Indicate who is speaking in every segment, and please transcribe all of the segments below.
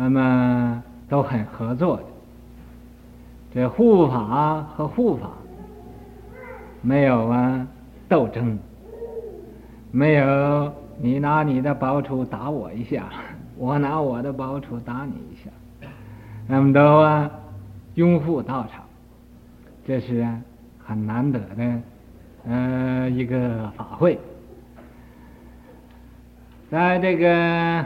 Speaker 1: 那么都很合作的。这护法和护法没有啊斗争，没有你拿你的宝杵打我一下，我拿我的宝杵打你一下，那么都啊拥护道场，这是啊很难得的呃一个法会，在这个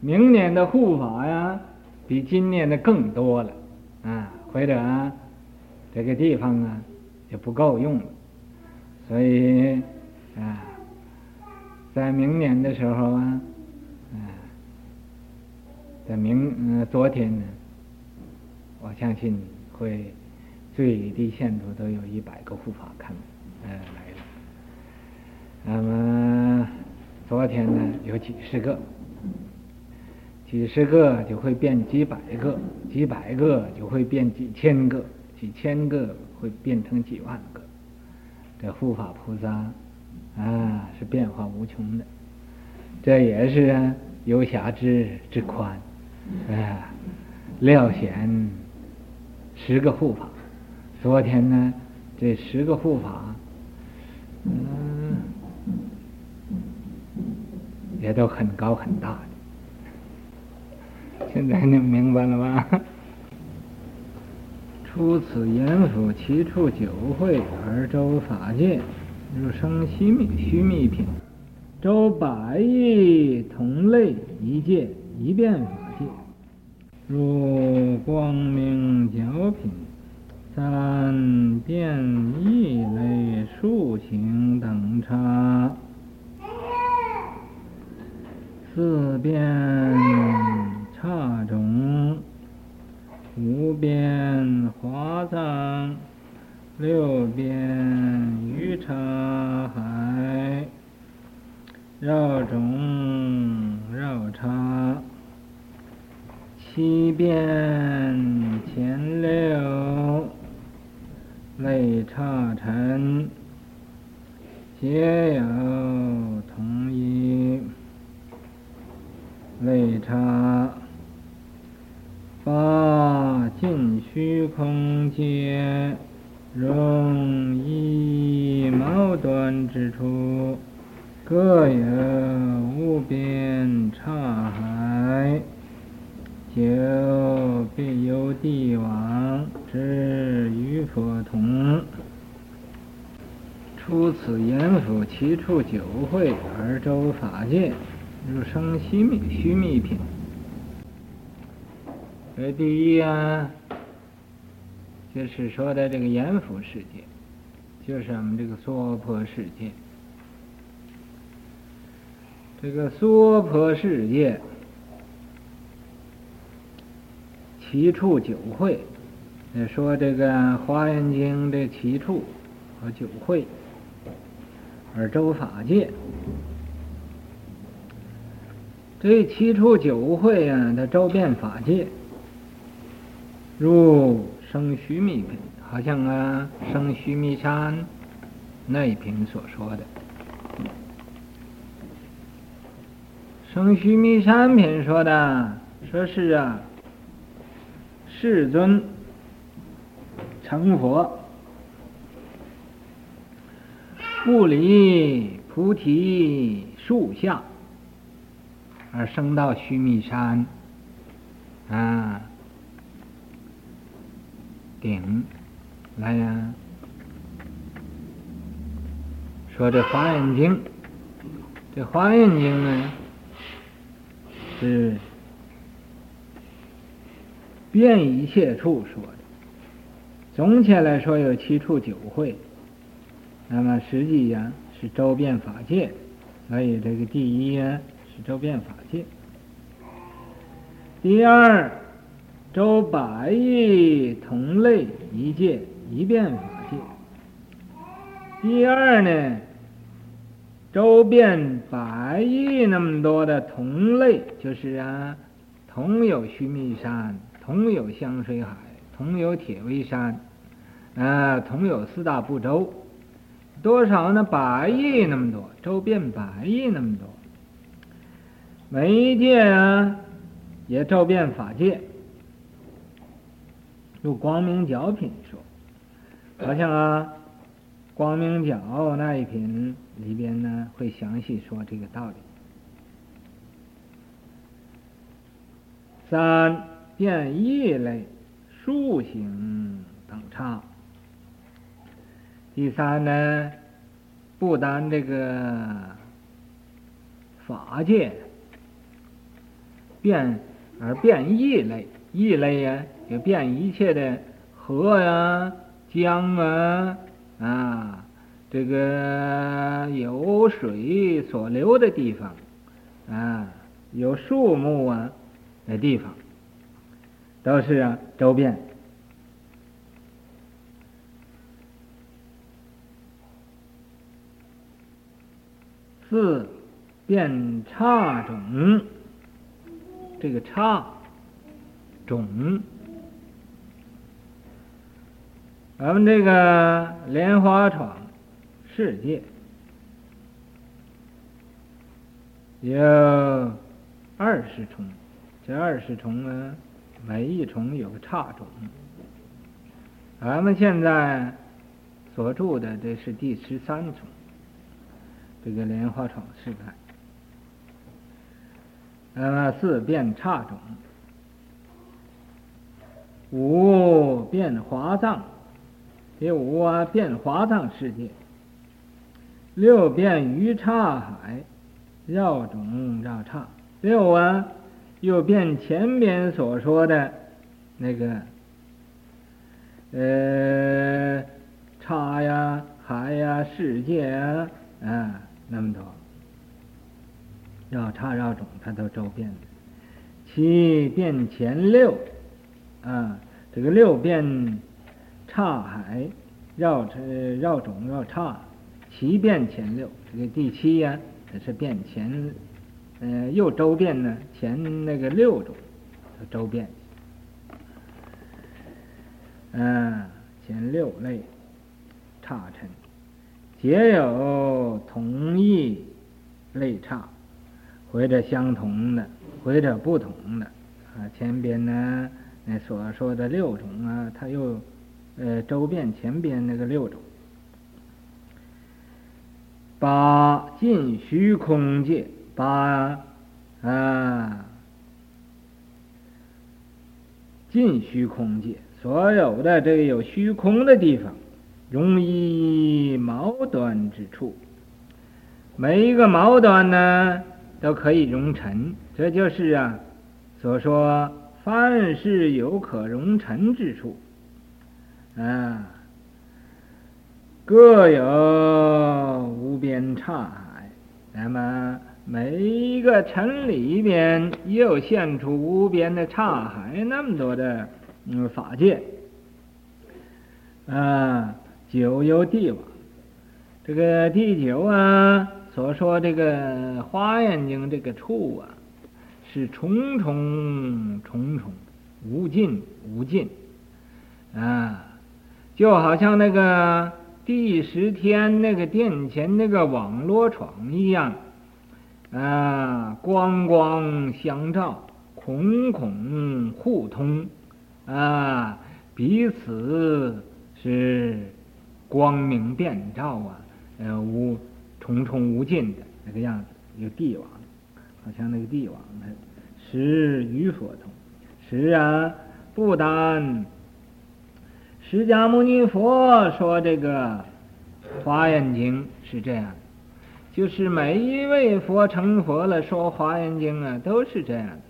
Speaker 1: 明年的护法呀，比今年的更多了。啊，或者啊，这个地方啊也不够用了，所以啊，在明年的时候啊，啊，在明嗯昨天呢，我相信会最低限度都有一百个护法看呃来了，那么昨天呢有几十个。几十个就会变几百个，几百个就会变几千个，几千个会变成几万个。这护法菩萨啊，是变化无穷的。这也是游侠之之宽啊，料显十个护法。昨天呢，这十个护法，嗯，也都很高很大。现在你明白了吧？出此阎府七处九会而周法界，入生须弥须弥品，周百亿同类一界一变法界，入光明角品，三变异类数行等差，四变。刹种无边华藏，六边余刹海，绕种绕叉，七变前六类刹尘，皆有同一类刹。八尽虚空界，容易矛盾之处，各有无边刹海，九必有帝王之与佛同。出此阎府七处九会而周法界，入生须弥须弥品。这第一啊，就是说的这个阎浮世界，就是我们这个娑婆世界。这个娑婆世界，七处九会，说这个《华严经》这七处和九会，而周法界。这七处九会啊，它周遍法界。入生须弥品，好像啊，生须弥山那一品所说的。生须弥山品说的，说是啊，世尊成佛，不离菩提树下，而生到须弥山，啊。顶来呀！说这《华严经》，这《华严经》呢是遍一切处说的。总体来说有七处九会，那么实际上是周遍法界，所以这个第一呀是周遍法界，第二。周百亿同类一界一变法界。第二呢，周遍百亿那么多的同类，就是啊，同有须弥山，同有香水海，同有铁围山，啊，同有四大部洲，多少呢？百亿那么多，周遍百亿那么多，每一界啊。也周遍法界。就光明角品说，好像啊，光明角那一品里边呢，会详细说这个道理。三变异类，数行等差。第三呢，不单这个法界变，而变异类，异类呀。就变一切的河呀、江啊啊，这个有水所流的地方啊，有树木啊的地方，都是啊周遍。四变差种，这个差种。咱们这个莲花床世界有二十重，这二十重呢，每一重有个差种。咱们现在所住的这是第十三重，这个莲花床世界。那么四变差种，五变华藏。第五啊，变华藏世界；六变鱼叉海，绕种绕叉。六啊，又变前边所说的那个呃叉呀、海呀、世界啊啊那么多，绕叉绕种，它都周遍的。七变前六啊，这个六变。差海绕成绕种绕差，七变前六，这个第七呀，这是变前，呃，又周遍呢，前那个六种，周遍。嗯，前六类差称，皆有同异类差，或者相同的，或者不同的。啊，前边呢，那所说的六种啊，它又。呃，周遍前边那个六种，八尽虚空界，八啊，尽虚空界，所有的这个有虚空的地方，容易毛端之处，每一个毛端呢都可以容尘，这就是啊，所说凡是有可容尘之处。啊，各有无边刹海，那么每一个城里边又现出无边的刹海，那么多的嗯法界。啊，九有地网，这个第九啊，所说这个花眼经这个处啊，是重重重重，无尽无尽，啊。就好像那个第十天那个殿前那个网罗床一样，啊，光光相照，孔孔互通，啊，彼此是光明遍照啊，呃，无重重无尽的那个样子，有帝王，好像那个地网，实与佛同，时啊，不单。释迦牟尼佛说：“这个《华严经》是这样，就是每一位佛成佛了，说《华严经》啊，都是这样的，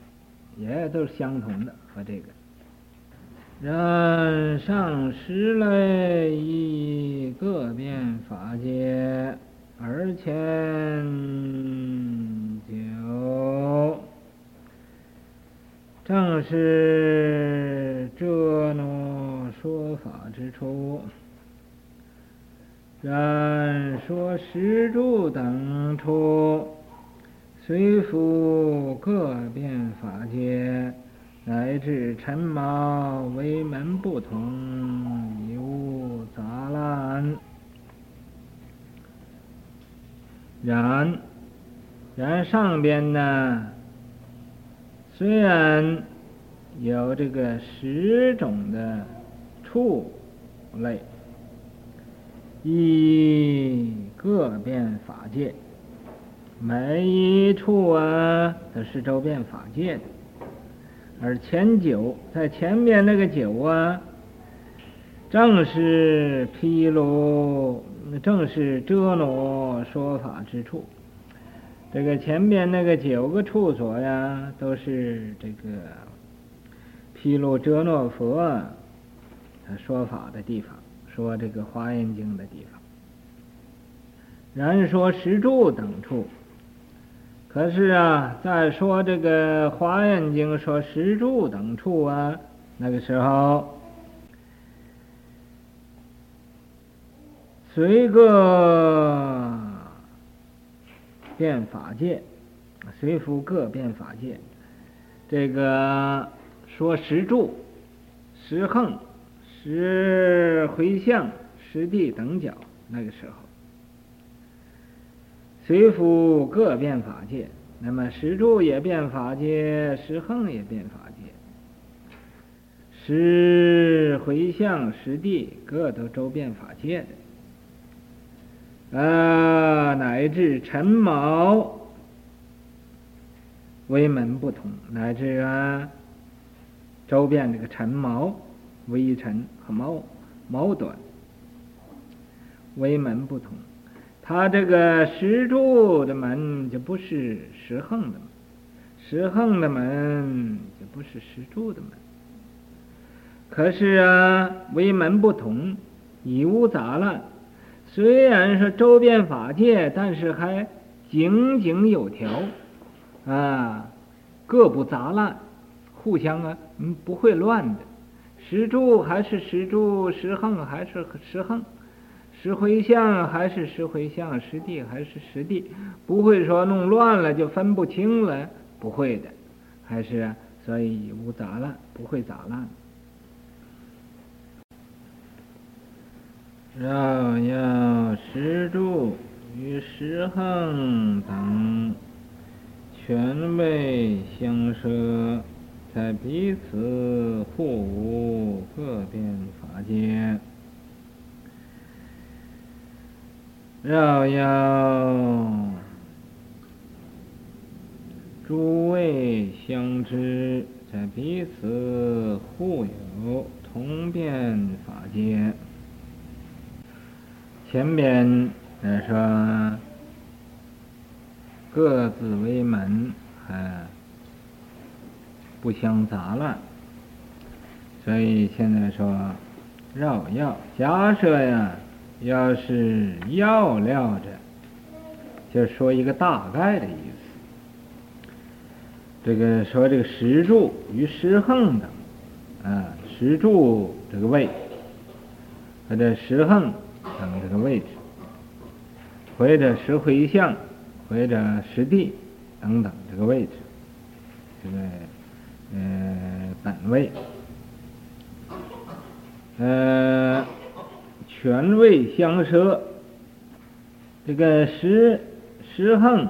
Speaker 1: 也都是相同的和这个。然上十类亦各变法界，二千九，正是这呢。”说法之初，然说十住等处，虽复各变法界，乃至尘毛为门不同，亦无杂滥。然然上边呢，虽然有这个十种的处类，以各变法界，每一处啊都是周遍法界的。而前九在前面那个九啊，正是披露，正是遮罗说法之处。这个前面那个九个处所呀，都是这个披露遮罗佛说法的地方，说这个华严经的地方。然说石柱等处。可是啊，再说这个《华严经》说石柱等处啊，那个时候随各变法界，随夫各变法界，这个说石柱、石横、十回向、十地等觉，那个时候。随复各变法界，那么十住也变法界，十行也变法界，十回向、十地各都周遍法界的，啊，乃至尘毛微门不同，乃至啊周遍这个尘毛微尘和毛毛短微门不同。他这个石柱的门就不是石横的门，石横的门就不是石柱的门。可是啊，微门不同，已无杂乱。虽然说周遍法界，但是还井井有条啊，各不杂乱，互相啊，嗯，不会乱的。石柱还是石柱，石横还是石横，石回向还是石回向，石地还是石地，不会说弄乱了就分不清了，不会的，还是所以无杂乱，不会杂乱。若有十住与石横等权位相摄，在彼此互无各变法界。若有诸位相知，在彼此互有同变法界。前边来说，各自为门，还不相杂乱，所以现在说绕要假设呀。要是要料着，就说一个大概的意思。这个说这个石柱与石横等，啊，石柱这个位，或者石横等这个位置，或者石回向，或者石地等等这个位置，这个呃本位，呃。权位相摄，这个十十横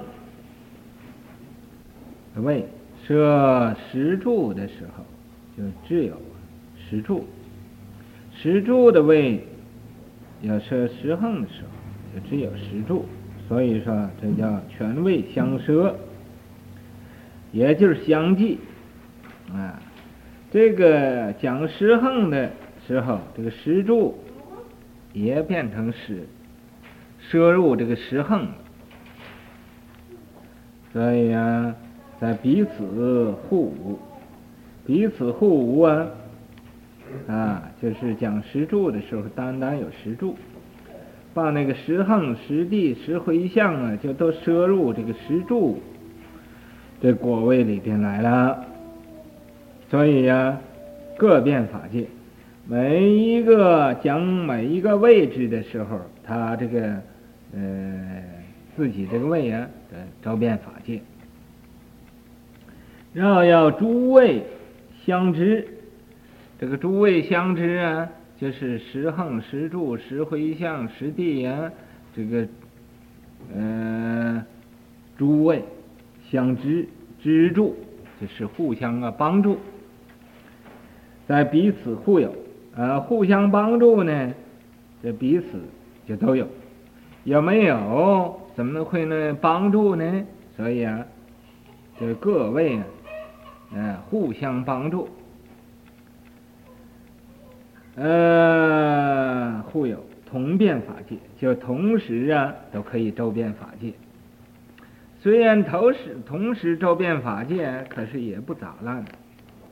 Speaker 1: 的位设十柱的时候，就只有十柱；十柱的位要设十横的时候，就只有十柱。所以说，这叫权位相摄，也就是相继啊。这个讲石横的时候，这个石柱。也变成石，摄入这个石横，所以啊，在彼此互无，彼此互无啊，啊，就是讲石柱的时候，单单有石柱，把那个石横、石地、石回向啊，就都摄入这个石柱这果位里边来了，所以呀、啊，各变法界。每一个讲每一个位置的时候，他这个呃自己这个位啊的周遍法界，然后要诸位相知，这个诸位相知啊，就是十横、十柱、十回向、十地啊，这个呃诸位相知知住就是互相啊帮助，在彼此互有，呃，互相帮助呢，这彼此就都有，有没有怎么会呢帮助呢？所以啊，这各位啊，呃，互相帮助，呃，互有同变法界，就同时啊都可以周遍法界。虽然同时同时周遍法界，可是也不杂乱，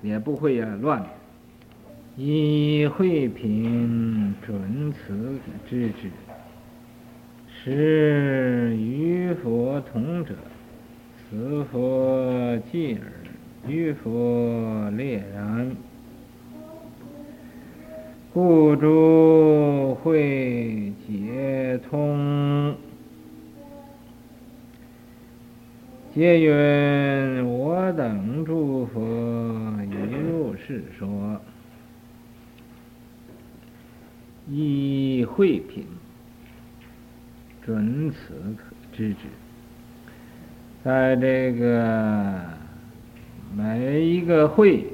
Speaker 1: 也不会啊乱。以慧品准此知之，实与佛同者，此佛寂尔，与佛列然。故诸慧解通。皆云我等诸佛已如是说，以慧品准此可知之。在这个每一个会，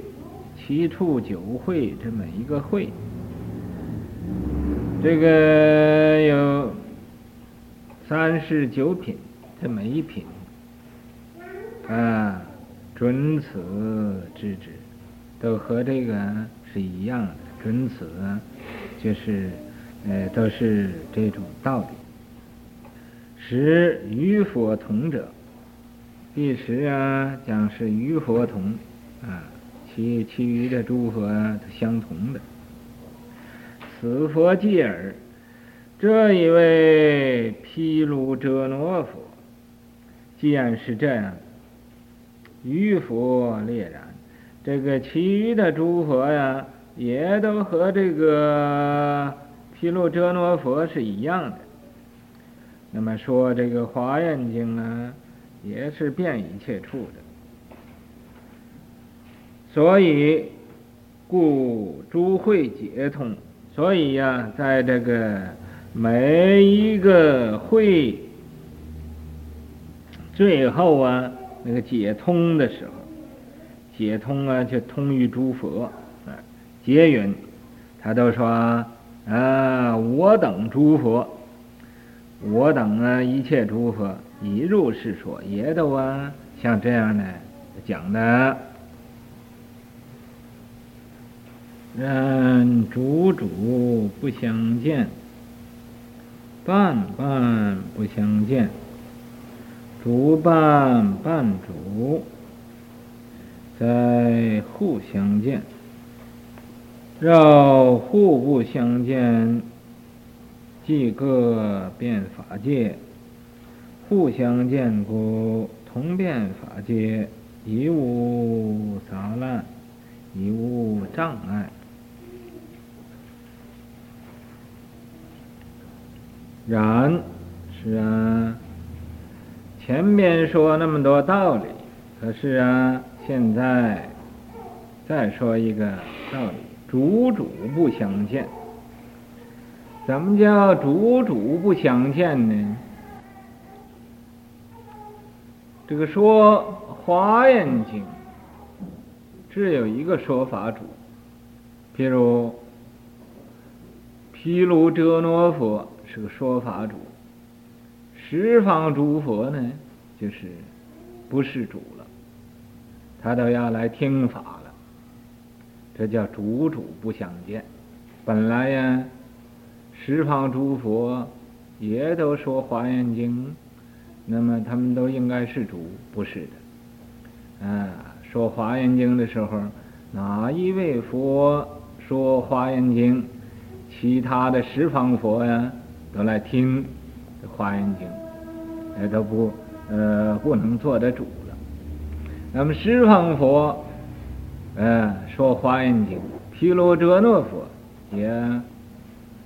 Speaker 1: 七处九会，这每一个会，这个有三十九品，这每一品。啊，准此知之，都和这个是一样的。准此就是，呃，都是这种道理。实与佛同者，第十啊，讲是与佛同，啊，其其余的诸佛都相同的。此佛即尔，这一位毗卢遮那佛，既然是这样。与佛列然，这个其余的诸佛呀，也都和这个毗卢遮那佛是一样的。那么说这个《华严经》啊，也是遍一切处的。所以，故诸慧解通。所以呀，在这个每一个慧最后啊。那个解通的时候，解通啊，就通于诸佛皆云，他都说啊，我等诸佛，我等啊，一切诸佛，已入世说，也都啊，像这样的讲的，然主主不相见，伴伴不相见。主伴伴主，在互相见，绕互不相见，即各变法界，互相见故，同变法界，亦无杂乱，亦无障碍。然，是啊。前面说那么多道理，可是啊，现在再说一个道理：主主不相见。怎么叫主主不相见呢？这个说《华严经》只有一个说法主，譬如毗卢遮那佛是个说法主。十方诸佛呢，就是不是主了，他都要来听法，这叫主主不相见。本来呀，十方诸佛也都说华严经，那么他们都应该是主，不是的。啊，说华严经的时候，哪一位佛说华严经，其他的十方佛呀都来听华严经。那都不，呃，不能做得主了。那么十方佛，呃，说华严经，毗卢遮那佛也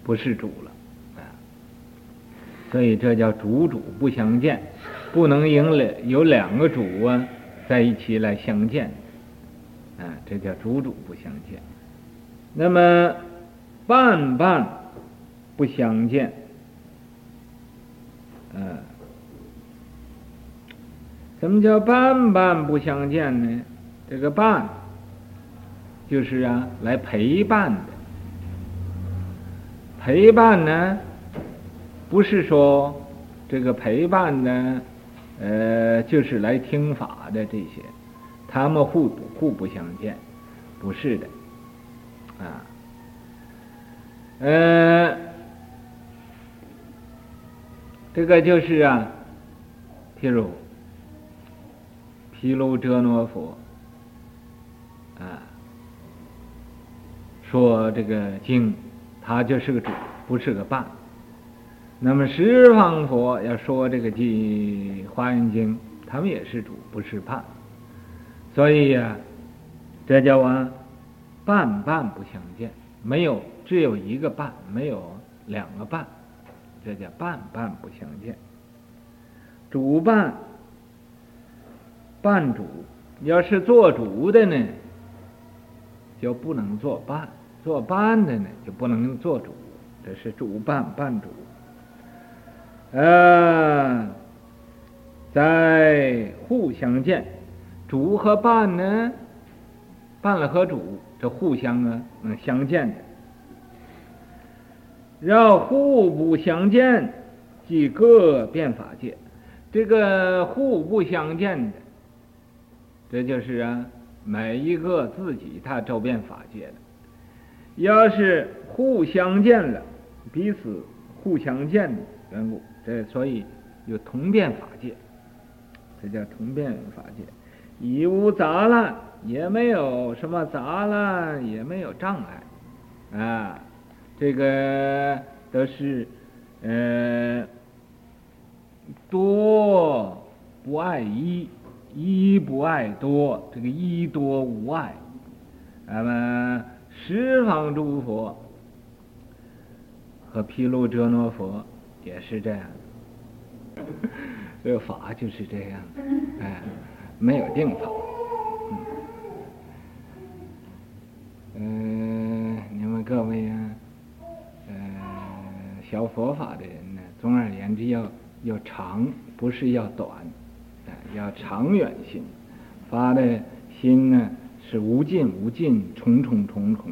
Speaker 1: 不是主了，啊，所以这叫主主不相见，不能有两有两个主啊在一起来相见，啊，这叫主主不相见。那么伴伴不相见，嗯。什么叫伴伴不相见呢？这个伴就是啊，来陪伴的。陪伴呢，不是说这个陪伴呢，呃，就是来听法的这些，他们互互不相见，不是的，啊，呃，这个就是啊，譬如毗卢遮那佛啊，说这个经。他就是个主，不是个伴。那么十方佛要说这个《经华严经》，他们也是主，不是伴。所以呀、这叫啊，伴伴不相见，没有只有一个伴，没有两个伴，这叫伴伴不相见。主伴，伴主，要是做主的呢，就不能做伴。做伴的呢，就不能做主，这是主伴伴主。呃，在互相见，主和伴呢，伴了和主，这互相啊，能相见的。要互不相见，即各变法界。这个互不相见的，这就是啊，每一个自己他周遍法界的。要是互相见了，彼此互相见的缘故，这所以有同变法界，这叫同变法界，已无杂乱，也没有什么杂乱，也没有障碍，啊，这个都是呃多不爱一，一不爱多，这个一多无碍，那么。十方诸佛和毗卢遮那佛也是这样，这个法就是这样，哎，没有定法。嗯，你们各位啊，呃，学佛法的人呢，总而言之要要长，不是要短，哎，要长远心，发的心呢。是无尽无尽，重重重重，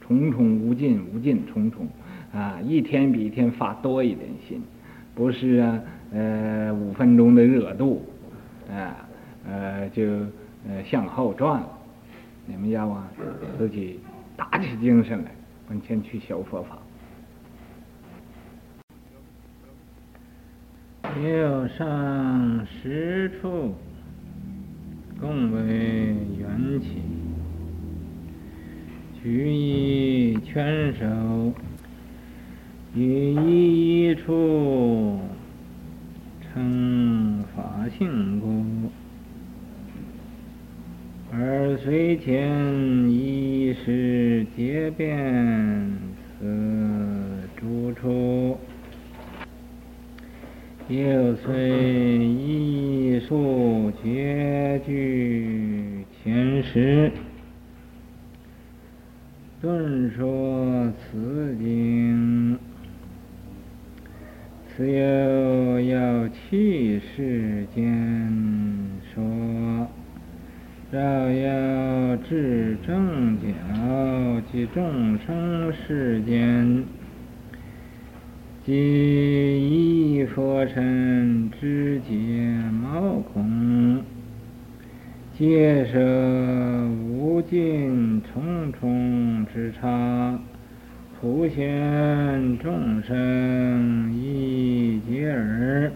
Speaker 1: 重重无尽无尽重重，啊，一天比一天发多一点心，不是啊，呃，五分钟的热度，啊，呃，就呃向后转了。你们要啊，自己打起精神来，往前去修佛法。有上十处。共为缘起，举一拳手，于一一处成法性故，而随前一时皆变此诸处。又虽一数皆具前时，顿说此经，此又要弃世间说，饶要至正觉及众生世间。即一佛尘知解毛孔，皆舍无尽重重之差，普现众生一劫耳，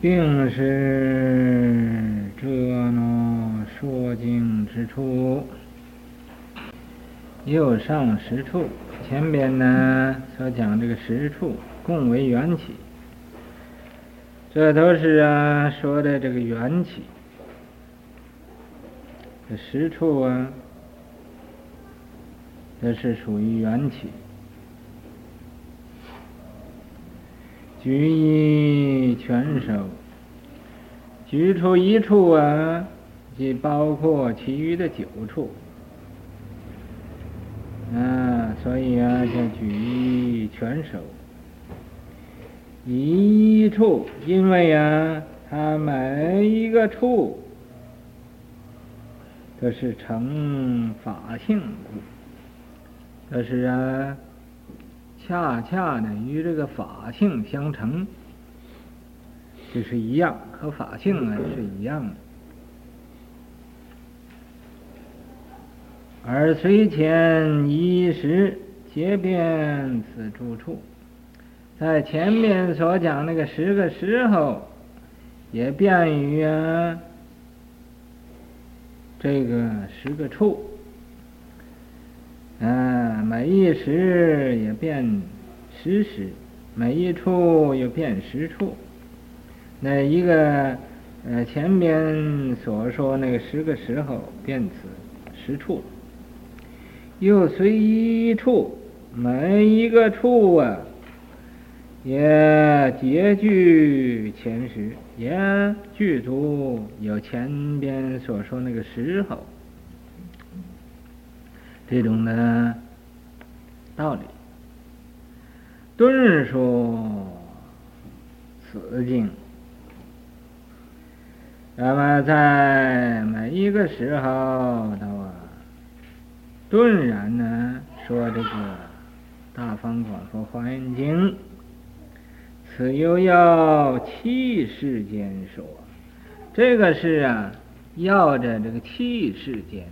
Speaker 1: 并是遮那说经之处，又上十处。前边呢，所讲这个十处共为缘起，这都是啊说的这个缘起。这十处啊，这是属于缘起。举一拳手，举出一处啊，即包括其余的九处。啊，所以啊，叫举一拳手，一处，因为啊，它每一个处这是成法性故，这是啊，恰恰的与这个法性相成，就是一样，和法性啊是一样的。而虽前一时皆变此住处，在前面所讲那个十个时候，也变于啊。这个十个处，啊，每一时也变十时，每一处又变十处。那一个，呃，前边所说那个十个时候变此十处，又随一处，每一个处啊，也皆具前时。也具足有前边所说那个时候，这种的道理。顿说此经，那么在每一个时候都，顿然呢说这个《大方广佛华严经》。此又要七世间说，这个是啊，要着这个七世间。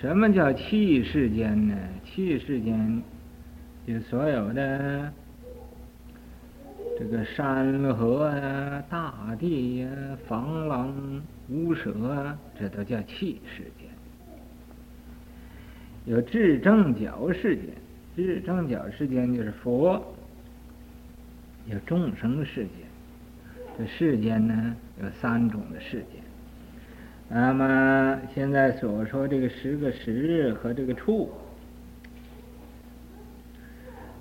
Speaker 1: 什么叫七世间呢？七世间，就所有的这个山河啊、大地呀、啊、房廊、屋舍啊，这都叫七世间。有智正觉世间，智正觉世间就是佛。有众生世间，这世间呢有三种的世间。那么现在所说这个十个时和这个处，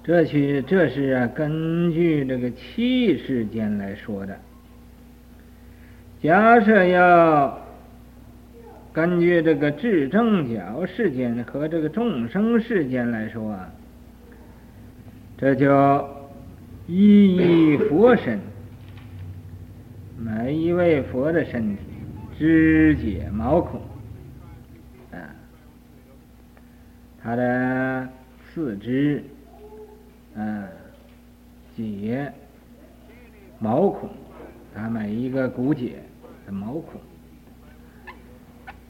Speaker 1: 这去这是啊根据这个七世间来说的。假设要根据这个至正觉世间和这个众生世间来说啊，这就。一一佛身，每一位佛的身体，肢解毛孔，啊，他的四肢，嗯，解毛孔，他每一个骨节的毛孔，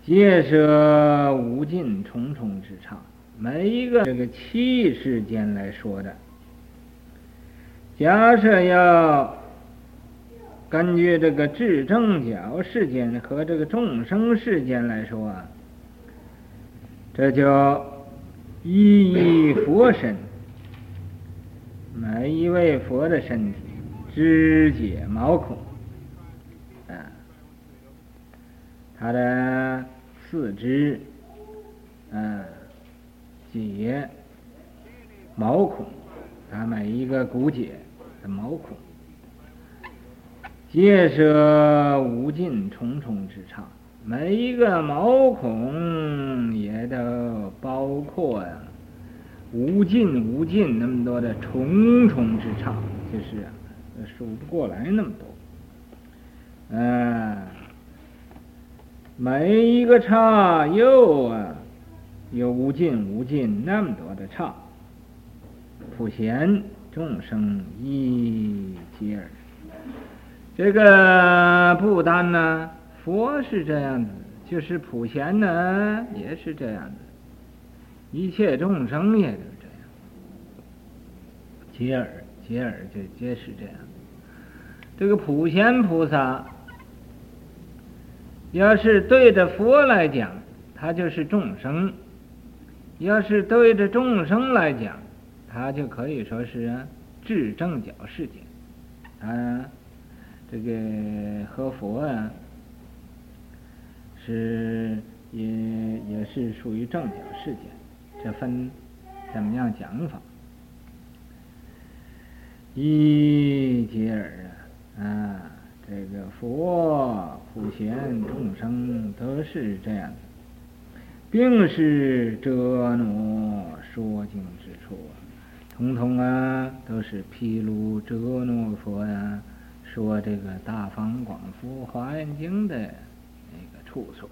Speaker 1: 皆舍无尽重重之刹，每一个这个七世间来说的。假设要根据这个智正觉世间和这个众生世间来说啊，这叫一一佛身，每一位佛的身体，肢解毛孔，啊，他的四肢，嗯，解毛孔，他每一个骨节的。毛孔，皆舍无尽重重之刹，每一个毛孔也都包括呀，无尽无尽那么多的重重之刹，就是啊，数不过来那么多。嗯，每一个刹又啊，有无尽无尽那么多的刹，普贤。众生一皆耳，这个不单呢，佛是这样子，就是普贤呢也是这样子，一切众生也都这样，皆耳皆尔就皆是这样。这个普贤菩萨，要是对着佛来讲，他就是众生；要是对着众生来讲，他就可以说是啊，智正觉世间，啊，这个和佛啊，是也也是属于正觉世间，这分怎么样讲法？一皆尔啊，啊，这个佛普贤众生都是这样的。并是遮磨说经之处通通啊都是毗卢遮诺佛呀说这个大方广佛华严经的那个处所。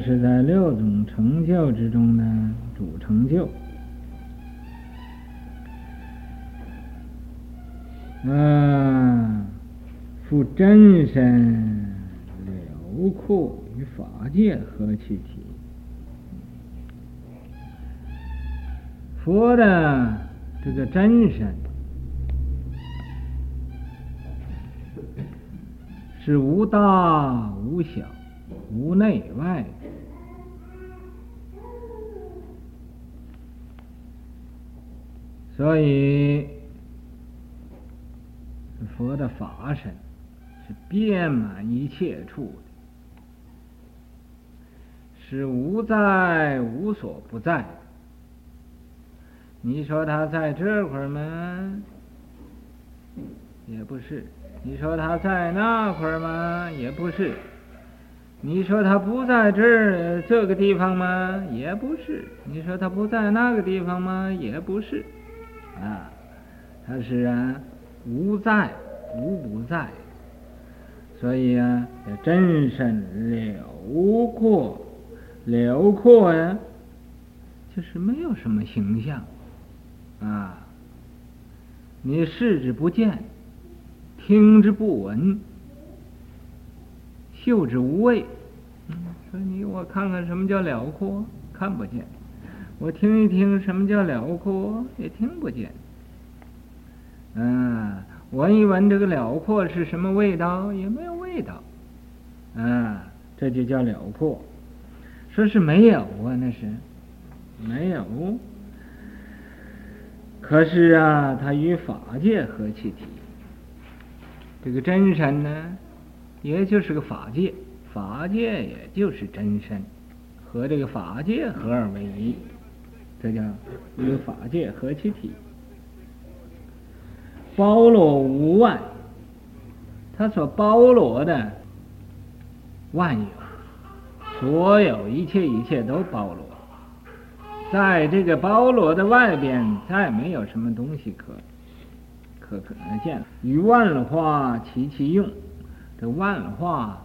Speaker 1: 是在六种成就之中的主成就。啊，复真身辽阔，与法界合其体。佛的这个真身是无大无小。无内外，所以佛的法身是遍满一切处的，是无在无所不在。你说他在这块儿吗？也不是。你说他在那块儿吗？也不是。你说他不在这这个地方吗？也不是。你说他不在那个地方吗？也不是。啊，他是啊，无在无不在。所以啊，这真身辽阔，辽阔呀，就是没有什么形象啊。你视之不见，听之不闻。嗅之无味，嗯，说你我看看什么叫辽阔，看不见；我听一听什么叫辽阔，也听不见。嗯，闻一闻这个辽阔是什么味道，也没有味道。嗯，这就叫辽阔。说是没有啊，那是没有。可是啊，他与法界合其体，这个真身呢？也就是个法界，法界也就是真身，和这个法界合二为一，这叫与法界合其体，包罗无碍。他所包罗的万有，所有一切一切都包罗，在这个包罗的外边，再没有什么东西可可可能见，与万化齐其用。这万化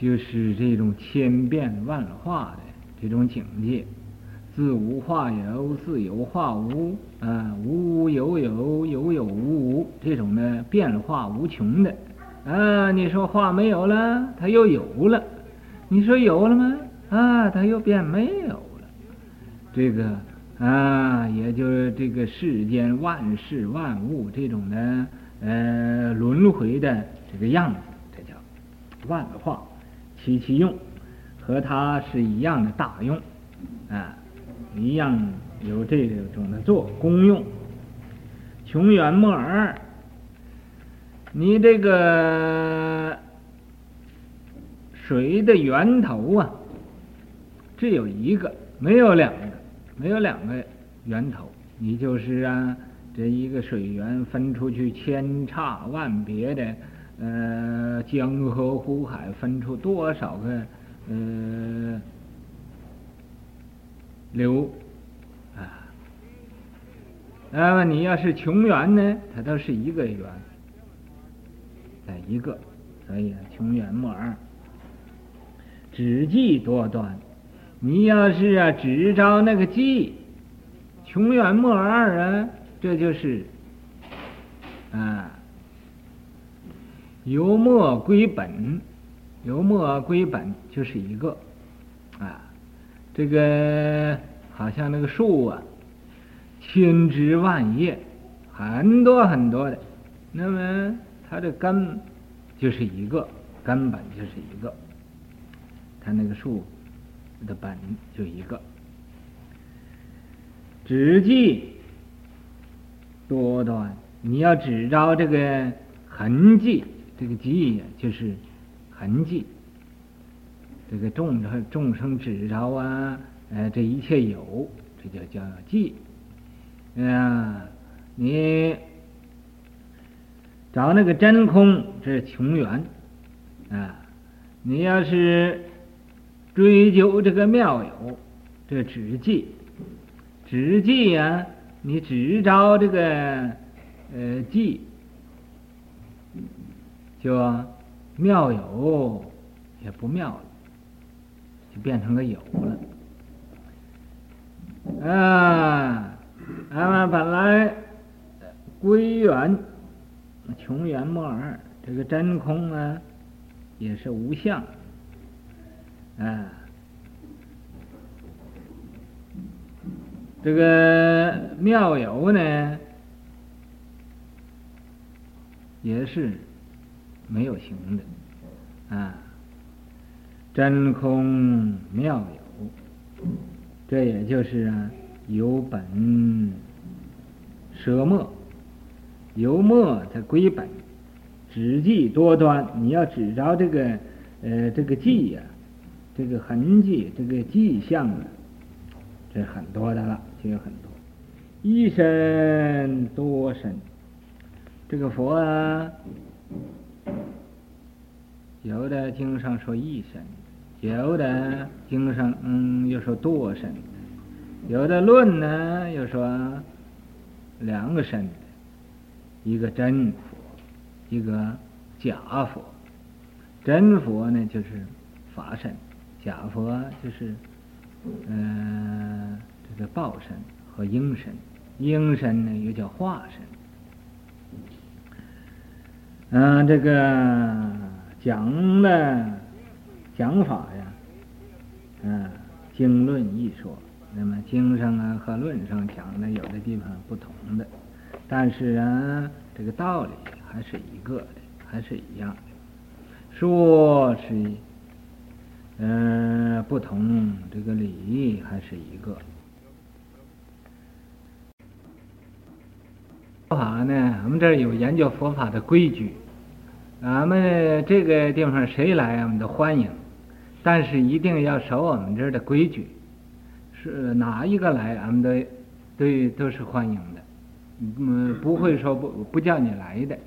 Speaker 1: 就是这种千变万化的这种境界，自无化有，自有化无，啊，无无有有，有有无无，这种呢变化无穷的，啊，你说化没有了，它又有了；你说有了吗？啊，它又变没有了。这个啊，也就是这个世间万事万物这种的呃轮回的。这个样子，这叫万化其其用，和它是一样的大用，啊，一样有这种的做功用。穷远莫二，你这个水的源头啊，只有一个，没有两个，没有两个源头。你就是啊，这一个水源分出去千差万别的。呃，江河湖海分出多少个呃流啊？那么你要是穷源呢，它都是一个源，在一个，所以穷源莫二，只记多端。你要是啊，只招那个记，穷源莫二啊，这就是啊。由末归本，由末归本就是一个，啊，这个好像那个树啊，千枝万叶，很多很多的，那么它的根就是一个，根本就是一个，它那个树的本就一个，指迹多端，你要只着这个痕迹，这个迹呀，就是痕迹。这个众生众生指着啊，呃，这一切有，这叫叫迹。啊，你找那个真空，这是穷源啊。你要是追究这个妙有，这只迹，只迹呀，你只着这个呃迹，就妙有也不妙了。就变成个有了，啊，俺们本来归元穷源末二，这个真空啊，也是无相，啊，这个妙有呢，也是没有形的，啊。真空妙有，这也就是啊，有本舍末，由末它归本，指迹多端。你要指着这个呃这个迹呀、啊，这个痕迹，这个迹象啊，这很多的了，就有很多。一身多身，这个佛啊，有的经上说一身。有的经上嗯又说多身，有的论呢又说两个身，一个真佛，一个假佛。真佛呢就是法身，假佛就是嗯、呃、这个报身和应身，应身呢又叫化身。嗯、这个讲的。讲法呀，嗯、经论一说，那么经上啊和论上讲的有的地方不同的，但是啊，这个道理还是一个的，还是一样的，说是，嗯、呃，不同，这个理还是一个。佛法呢，我们这儿有研究佛法的规矩，俺们这个地方谁来，我们都欢迎。但是一定要守我们这儿的规矩，是哪一个来，俺们都对都是欢迎的，嗯，不会说不不叫你来的。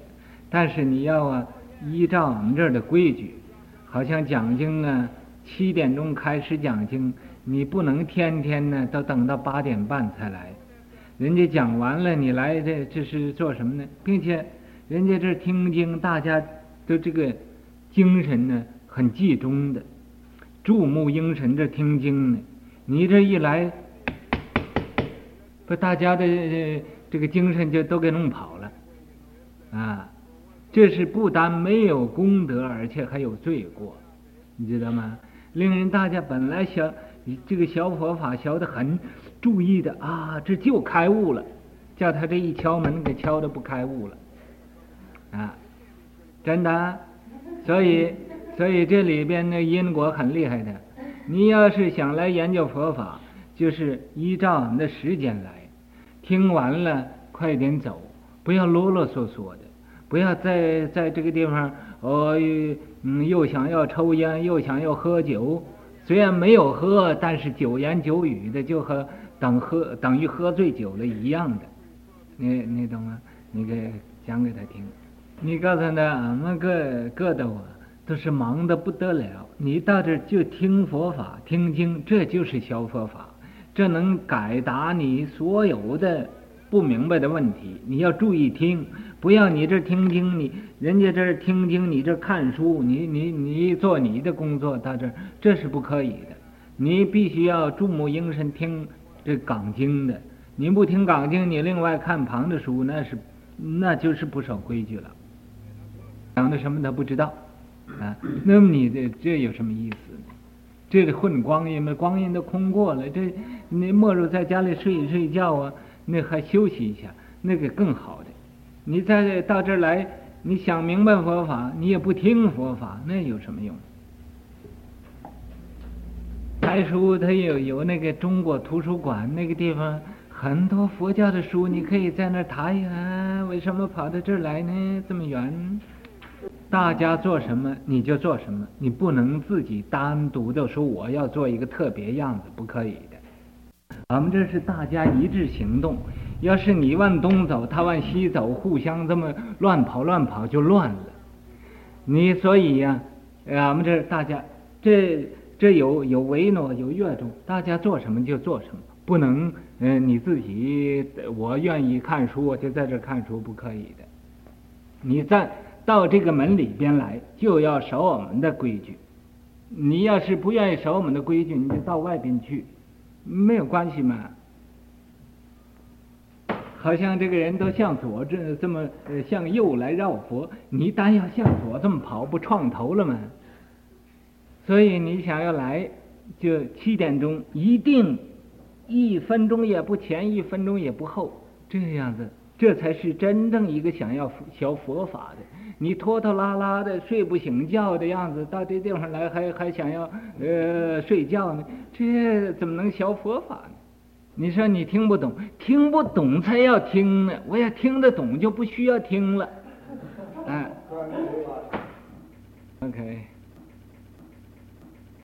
Speaker 1: 但是你要啊，依照我们这儿的规矩，好像讲经啊，七点钟开始讲经，你不能天天呢都等到八点半才来。人家讲完了，你来这这是做什么呢？并且人家这听经，大家都这个精神呢很集中的。注目凝神这听经呢，你这一来，把大家的这个精神就都给弄跑了，啊，这是不但没有功德，而且还有罪过，你知道吗？令人大家本来小这个小佛法学得很注意的啊，这就开悟了，叫他这一敲门给敲的不开悟了，啊，真的，所以。所以这里边的因果很厉害的，你要是想来研究佛法，就是依照我们的时间来，听完了快点走，不要啰啰嗦嗦的，不要在在这个地方哦，嗯，又想要抽烟，又想要喝酒，虽然没有喝，但是酒言酒语的，就和等喝等于喝醉酒了一样的，你你懂吗？你给讲给他听，你告诉他，俺们各各的我。都是忙得不得了，你到这就听佛法、听经，这就是小佛法，这能解答你所有的不明白的问题。你要注意听，不要你这听经，你人家这儿听，你这看书，你你你做你的工作，到这这是不可以的。你必须要注目凝神听这港经的，您不听港经，你另外看旁的书，那是那就是不守规矩了，讲的什么都不知道。啊，那么你这这有什么意思呢？这是混光阴嘛，光阴都空过了，这你莫如在家里睡一睡觉啊，那还休息一下，那个更好的。你再到这儿来，你想明白佛法，你也不听佛法，那有什么用？台书它有有那个中国图书馆那个地方，很多佛教的书，你可以在那儿谈一谈。为什么跑到这儿来呢？这么远？大家做什么你就做什么，你不能自己单独的说我要做一个特别样子，不可以的。我们这是大家一致行动，要是你往东走，他往西走，互相这么乱跑乱跑就乱了。你所以呀，我们这大家这这有有维诺有乐众，大家做什么就做什么，不能嗯你自己我愿意看书我就在这看书，不可以的。你在。到这个门里边来，就要守我们的规矩。你要是不愿意守我们的规矩，你就到外边去，没有关系嘛。好像这个人都向左这这么呃向右来绕佛，你单要向左这么跑，不撞头了吗？所以你想要来，就七点钟一定一分钟也不前，一分钟也不后，这样子，这才是真正一个想要学佛法的。你拖拖拉拉的睡不醒觉的样子，到这地方来还还想要呃睡觉呢？这怎么能学佛法呢？你说你听不懂，听不懂才要听呢。我要听得懂就不需要听了。嗯，OK。